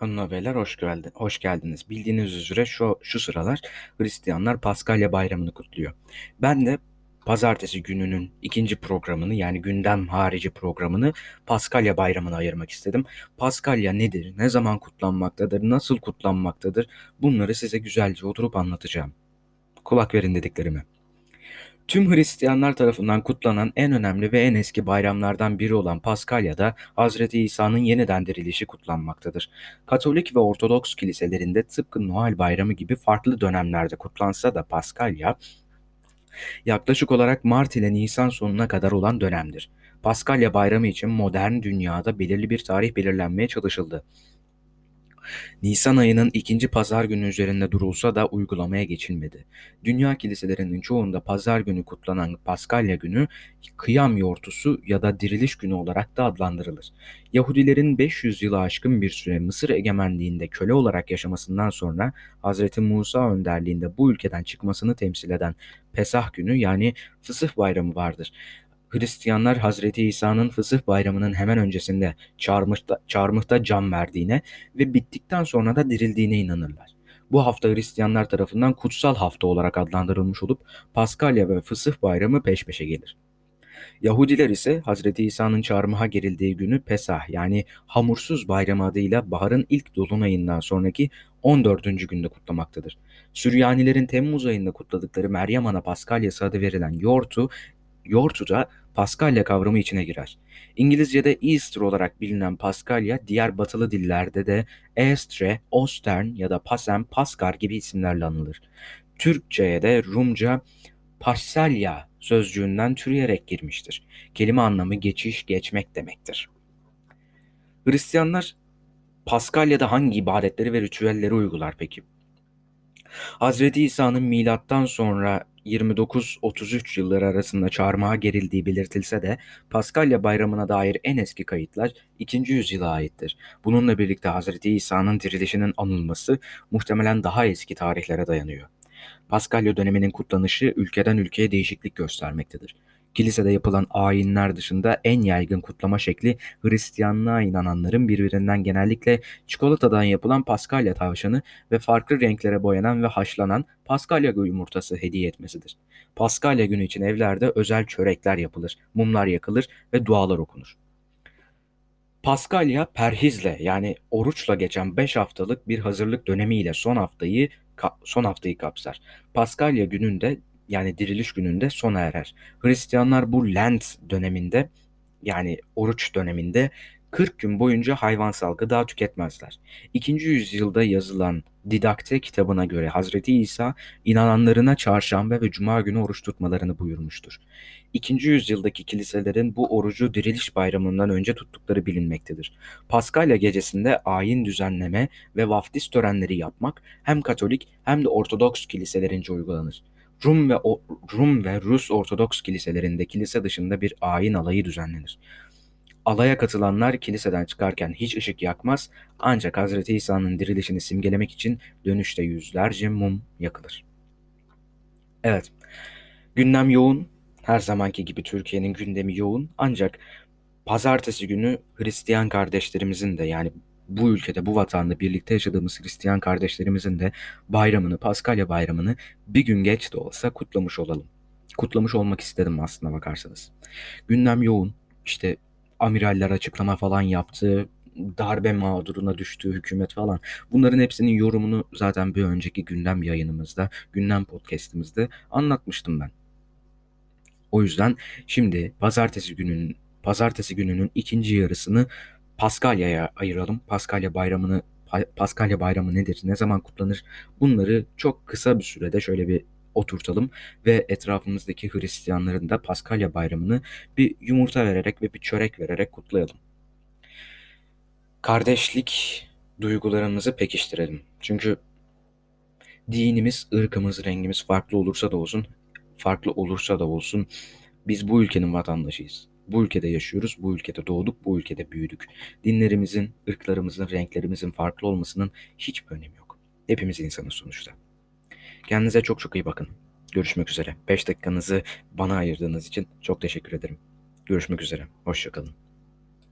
Beyler hoş geldi, hoş geldiniz. Bildiğiniz üzere şu şu sıralar Hristiyanlar Paskalya Bayramı'nı kutluyor. Ben de pazartesi gününün ikinci programını yani gündem harici programını Paskalya Bayramı'na ayırmak istedim. Paskalya nedir? Ne zaman kutlanmaktadır? Nasıl kutlanmaktadır? Bunları size güzelce oturup anlatacağım. Kulak verin dediklerime. Tüm Hristiyanlar tarafından kutlanan en önemli ve en eski bayramlardan biri olan Paskalya'da Hazreti İsa'nın yeniden dirilişi kutlanmaktadır. Katolik ve Ortodoks kiliselerinde tıpkı Noel Bayramı gibi farklı dönemlerde kutlansa da Paskalya yaklaşık olarak Mart ile Nisan sonuna kadar olan dönemdir. Paskalya Bayramı için modern dünyada belirli bir tarih belirlenmeye çalışıldı. Nisan ayının ikinci pazar günü üzerinde durulsa da uygulamaya geçilmedi. Dünya kiliselerinin çoğunda pazar günü kutlanan Paskalya günü kıyam yortusu ya da diriliş günü olarak da adlandırılır. Yahudilerin 500 yılı aşkın bir süre Mısır egemenliğinde köle olarak yaşamasından sonra Hz. Musa önderliğinde bu ülkeden çıkmasını temsil eden Pesah günü yani Fısıh bayramı vardır. Hristiyanlar Hazreti İsa'nın Fısıh Bayramı'nın hemen öncesinde çarmıhta, çarmıhta can verdiğine ve bittikten sonra da dirildiğine inanırlar. Bu hafta Hristiyanlar tarafından kutsal hafta olarak adlandırılmış olup Paskalya ve Fısıh Bayramı peş peşe gelir. Yahudiler ise Hazreti İsa'nın çarmıha gerildiği günü Pesah yani hamursuz bayramı adıyla baharın ilk dolunayından sonraki 14. günde kutlamaktadır. Süryanilerin Temmuz ayında kutladıkları Meryem Ana Paskalyası adı verilen yortu Yortu'da Paskalya kavramı içine girer. İngilizce'de Easter olarak bilinen Paskalya, diğer batılı dillerde de Estre, Ostern ya da Pasem, Paskar gibi isimlerle anılır. Türkçe'ye de Rumca Parselya sözcüğünden türeyerek girmiştir. Kelime anlamı geçiş, geçmek demektir. Hristiyanlar Paskalya'da hangi ibadetleri ve ritüelleri uygular peki? Hazreti İsa'nın milattan sonra 29-33 yılları arasında çarmıha gerildiği belirtilse de Paskalya bayramına dair en eski kayıtlar 2. yüzyıla aittir. Bununla birlikte Hazreti İsa'nın dirilişinin anılması muhtemelen daha eski tarihlere dayanıyor. Paskalya döneminin kutlanışı ülkeden ülkeye değişiklik göstermektedir. Kilisede yapılan ayinler dışında en yaygın kutlama şekli Hristiyanlığa inananların birbirinden genellikle çikolatadan yapılan paskalya tavşanı ve farklı renklere boyanan ve haşlanan paskalya yumurtası hediye etmesidir. Paskalya günü için evlerde özel çörekler yapılır, mumlar yakılır ve dualar okunur. Paskalya perhizle yani oruçla geçen 5 haftalık bir hazırlık dönemiyle son haftayı son haftayı kapsar. Paskalya gününde yani diriliş gününde sona erer. Hristiyanlar bu Lent döneminde yani oruç döneminde 40 gün boyunca hayvansal gıda tüketmezler. 2. yüzyılda yazılan Didakte kitabına göre Hazreti İsa inananlarına çarşamba ve cuma günü oruç tutmalarını buyurmuştur. 2. yüzyıldaki kiliselerin bu orucu diriliş bayramından önce tuttukları bilinmektedir. Paskalya gecesinde ayin düzenleme ve vaftiz törenleri yapmak hem Katolik hem de Ortodoks kiliselerince uygulanır. Rum ve o, Rum ve Rus Ortodoks kiliselerinde kilise dışında bir ayin alayı düzenlenir. Alaya katılanlar kiliseden çıkarken hiç ışık yakmaz ancak Hazreti İsa'nın dirilişini simgelemek için dönüşte yüzlerce mum yakılır. Evet, gündem yoğun. Her zamanki gibi Türkiye'nin gündemi yoğun ancak pazartesi günü Hristiyan kardeşlerimizin de yani bu ülkede, bu vatanda birlikte yaşadığımız Hristiyan kardeşlerimizin de bayramını, Paskalya bayramını bir gün geç de olsa kutlamış olalım. Kutlamış olmak istedim aslında bakarsanız. Gündem yoğun. İşte amiraller açıklama falan yaptı. Darbe mağduruna düştü hükümet falan. Bunların hepsinin yorumunu zaten bir önceki gündem yayınımızda, gündem podcast'imizde anlatmıştım ben. O yüzden şimdi pazartesi gününün pazartesi gününün ikinci yarısını Paskalya'ya ayıralım. Paskalya bayramını Paskalya bayramı nedir? Ne zaman kutlanır? Bunları çok kısa bir sürede şöyle bir oturtalım ve etrafımızdaki Hristiyanların da Paskalya bayramını bir yumurta vererek ve bir çörek vererek kutlayalım. Kardeşlik duygularımızı pekiştirelim. Çünkü dinimiz, ırkımız, rengimiz farklı olursa da olsun, farklı olursa da olsun biz bu ülkenin vatandaşıyız. Bu ülkede yaşıyoruz, bu ülkede doğduk, bu ülkede büyüdük. Dinlerimizin, ırklarımızın, renklerimizin farklı olmasının hiçbir önemi yok. Hepimiz insanız sonuçta. Kendinize çok çok iyi bakın. Görüşmek üzere. 5 dakikanızı bana ayırdığınız için çok teşekkür ederim. Görüşmek üzere. Hoşçakalın.